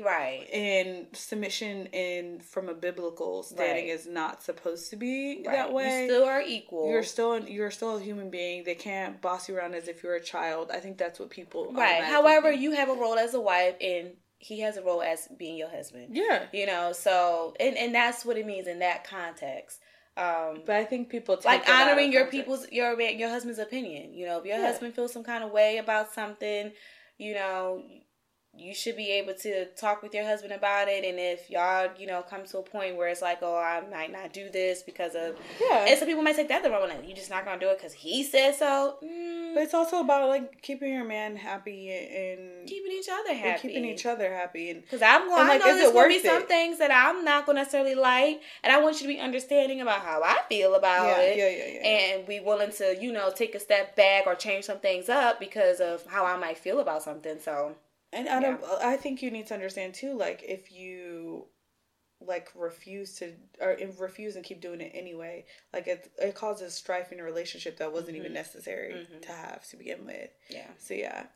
Not, right. and submission in from a biblical standing Right. is not supposed to be that way. You still are equal. you're still you're still a human being. They can't boss you around as if you're a child. I think that's what people right. However, think. you have a role as a wife, and he has a role as being your husband. yeah. You know, so and and that's what it means in that context. Um, But I think people take like it out of honoring your people's your your husband's opinion. You know, if your Yeah. husband feels some kind of way about something, you know, you should be able to talk with your husband about it. And if y'all, you know, come to a point where it's like, oh, I might not do this because of, Yeah. and some people might take that the wrong way. you're just not gonna do it because he said so. Mm, But it's also about like keeping your man happy and, keeping each other happy. and keeping each other happy and Because I'm going, like, I know is there's to be some it? things that I'm not going to necessarily like, and I want you to be understanding about how I feel about yeah, it. yeah, yeah, yeah. and be willing to, you know, take a step back or change some things up because of how I might feel about something. So, And I don't. I think you need to understand too. Like if you like refuse to or refuse and keep doing it anyway, like it it causes strife in a relationship that wasn't even necessary Mhm. to have to begin with. yeah. So yeah.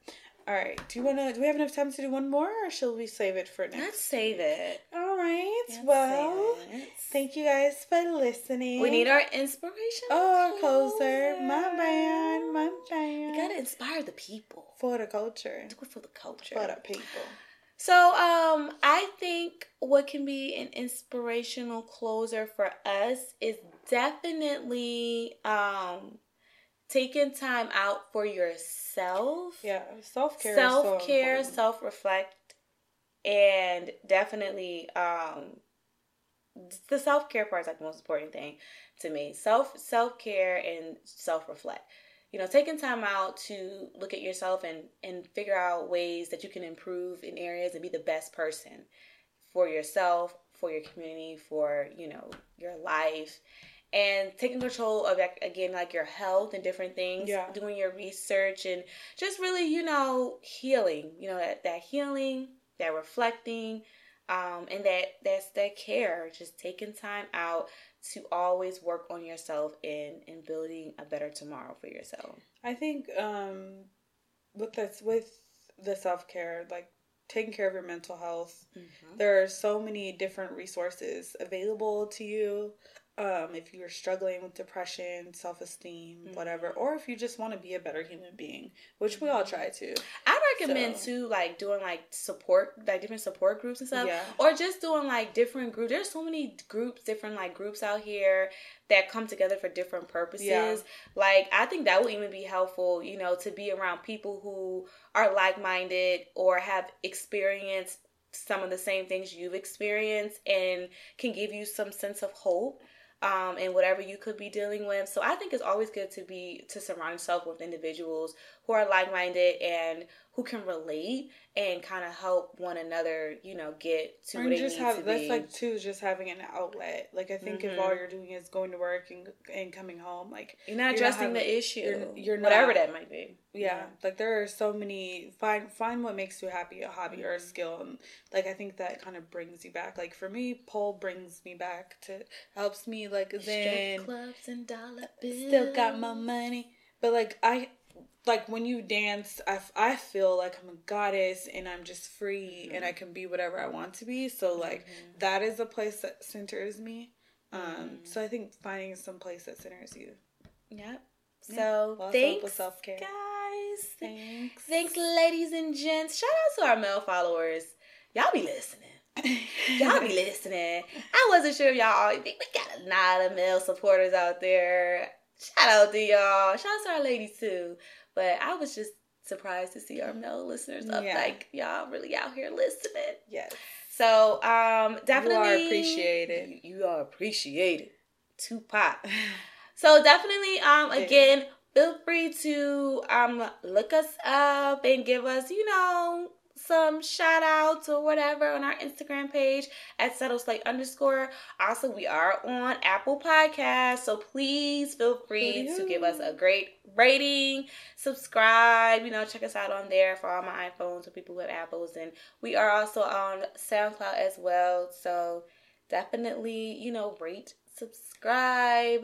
All right. Do you wanna? Do we have enough time to do one more, or shall we save it for next? Let's save it. All right. Let's well, thank you guys for listening. We need our inspiration. oh closer. My band. My band. We gotta inspire the people. for the culture. Do it for the culture. For the people. So, um, I think what can be an inspirational closer for us is definitely um taking time out for yourself. Yeah. Self care. Self care, self reflect, and definitely um the self care part is like the most important thing to me. Self self care and self reflect. You know, taking time out to look at yourself and and figure out ways that you can improve in areas and be the best person for yourself, for your community, for you know your life, and taking control of again like your health and different things. Yeah. Doing your research and just really you know healing. You know that that healing, that reflecting, um, and that that's that care. Just taking time out to always work on yourself and and building a better tomorrow for yourself. I think um with this with the self care, like taking care of your mental health, there are so many different resources available to you. Um, if you're struggling with depression, self esteem, whatever, or if you just want to be a better human being, which we all try to. I recommend So- too, like doing like support, like different support groups and stuff, Yeah. or just doing like different groups. There's so many groups, different like groups out here that come together for different purposes. Yeah. Like I think that would even be helpful, you know, to be around people who are like minded or have experienced some of the same things you've experienced and can give you some sense of hope um, and whatever you could be dealing with. So I think it's always good to be to surround yourself with individuals who are like minded and who can relate and kind of help one another, you know, get to they just have that's be. like too just having an outlet. Like I think if Mhm. all you're doing is going to work and and coming home, like you're not not addressing the issue, you're- you're whatever that might be. yeah, like there are so many find find what makes you happy, a hobby or a Mhm. skill, and like I think that kind of brings you back. Like for me, pole brings me back to helps me like Strip then clubs and dollar bills. still got my money, but like I like when you dance, I, f- I feel like I'm a goddess and I'm just free and I can be whatever I want to be. So like Mhm. that is a place that centers me. Um, Mhm. so I think finding some place that centers you. Yep. Yeah. So Also thanks, self-care. guys. Thanks. Thanks, ladies and gents. Shout out to our male followers. Y'all be listening. Y'all be listening. I wasn't sure if y'all. We got a lot of male supporters out there. Shout out to y'all. Shout out to our ladies too. But I was just surprised to see our male listeners up. Yeah. Like y'all really out here listening. yes. So um, definitely are appreciated. You, you are appreciated. Tupac. So definitely, um, Yeah. again, feel free to um look us up and give us, you know, some shout outs or whatever on our Instagram page at Subtle Slay underscore. Also, we are on Apple Podcasts, so please feel free to give us a great rating, subscribe, you know, check us out on there for all my iPhones or people with Apples. And we are also on SoundCloud as well. So definitely, you know, rate, subscribe,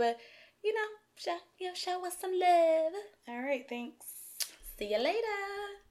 you know, show, you know, show us some love. All right, thanks. See you later.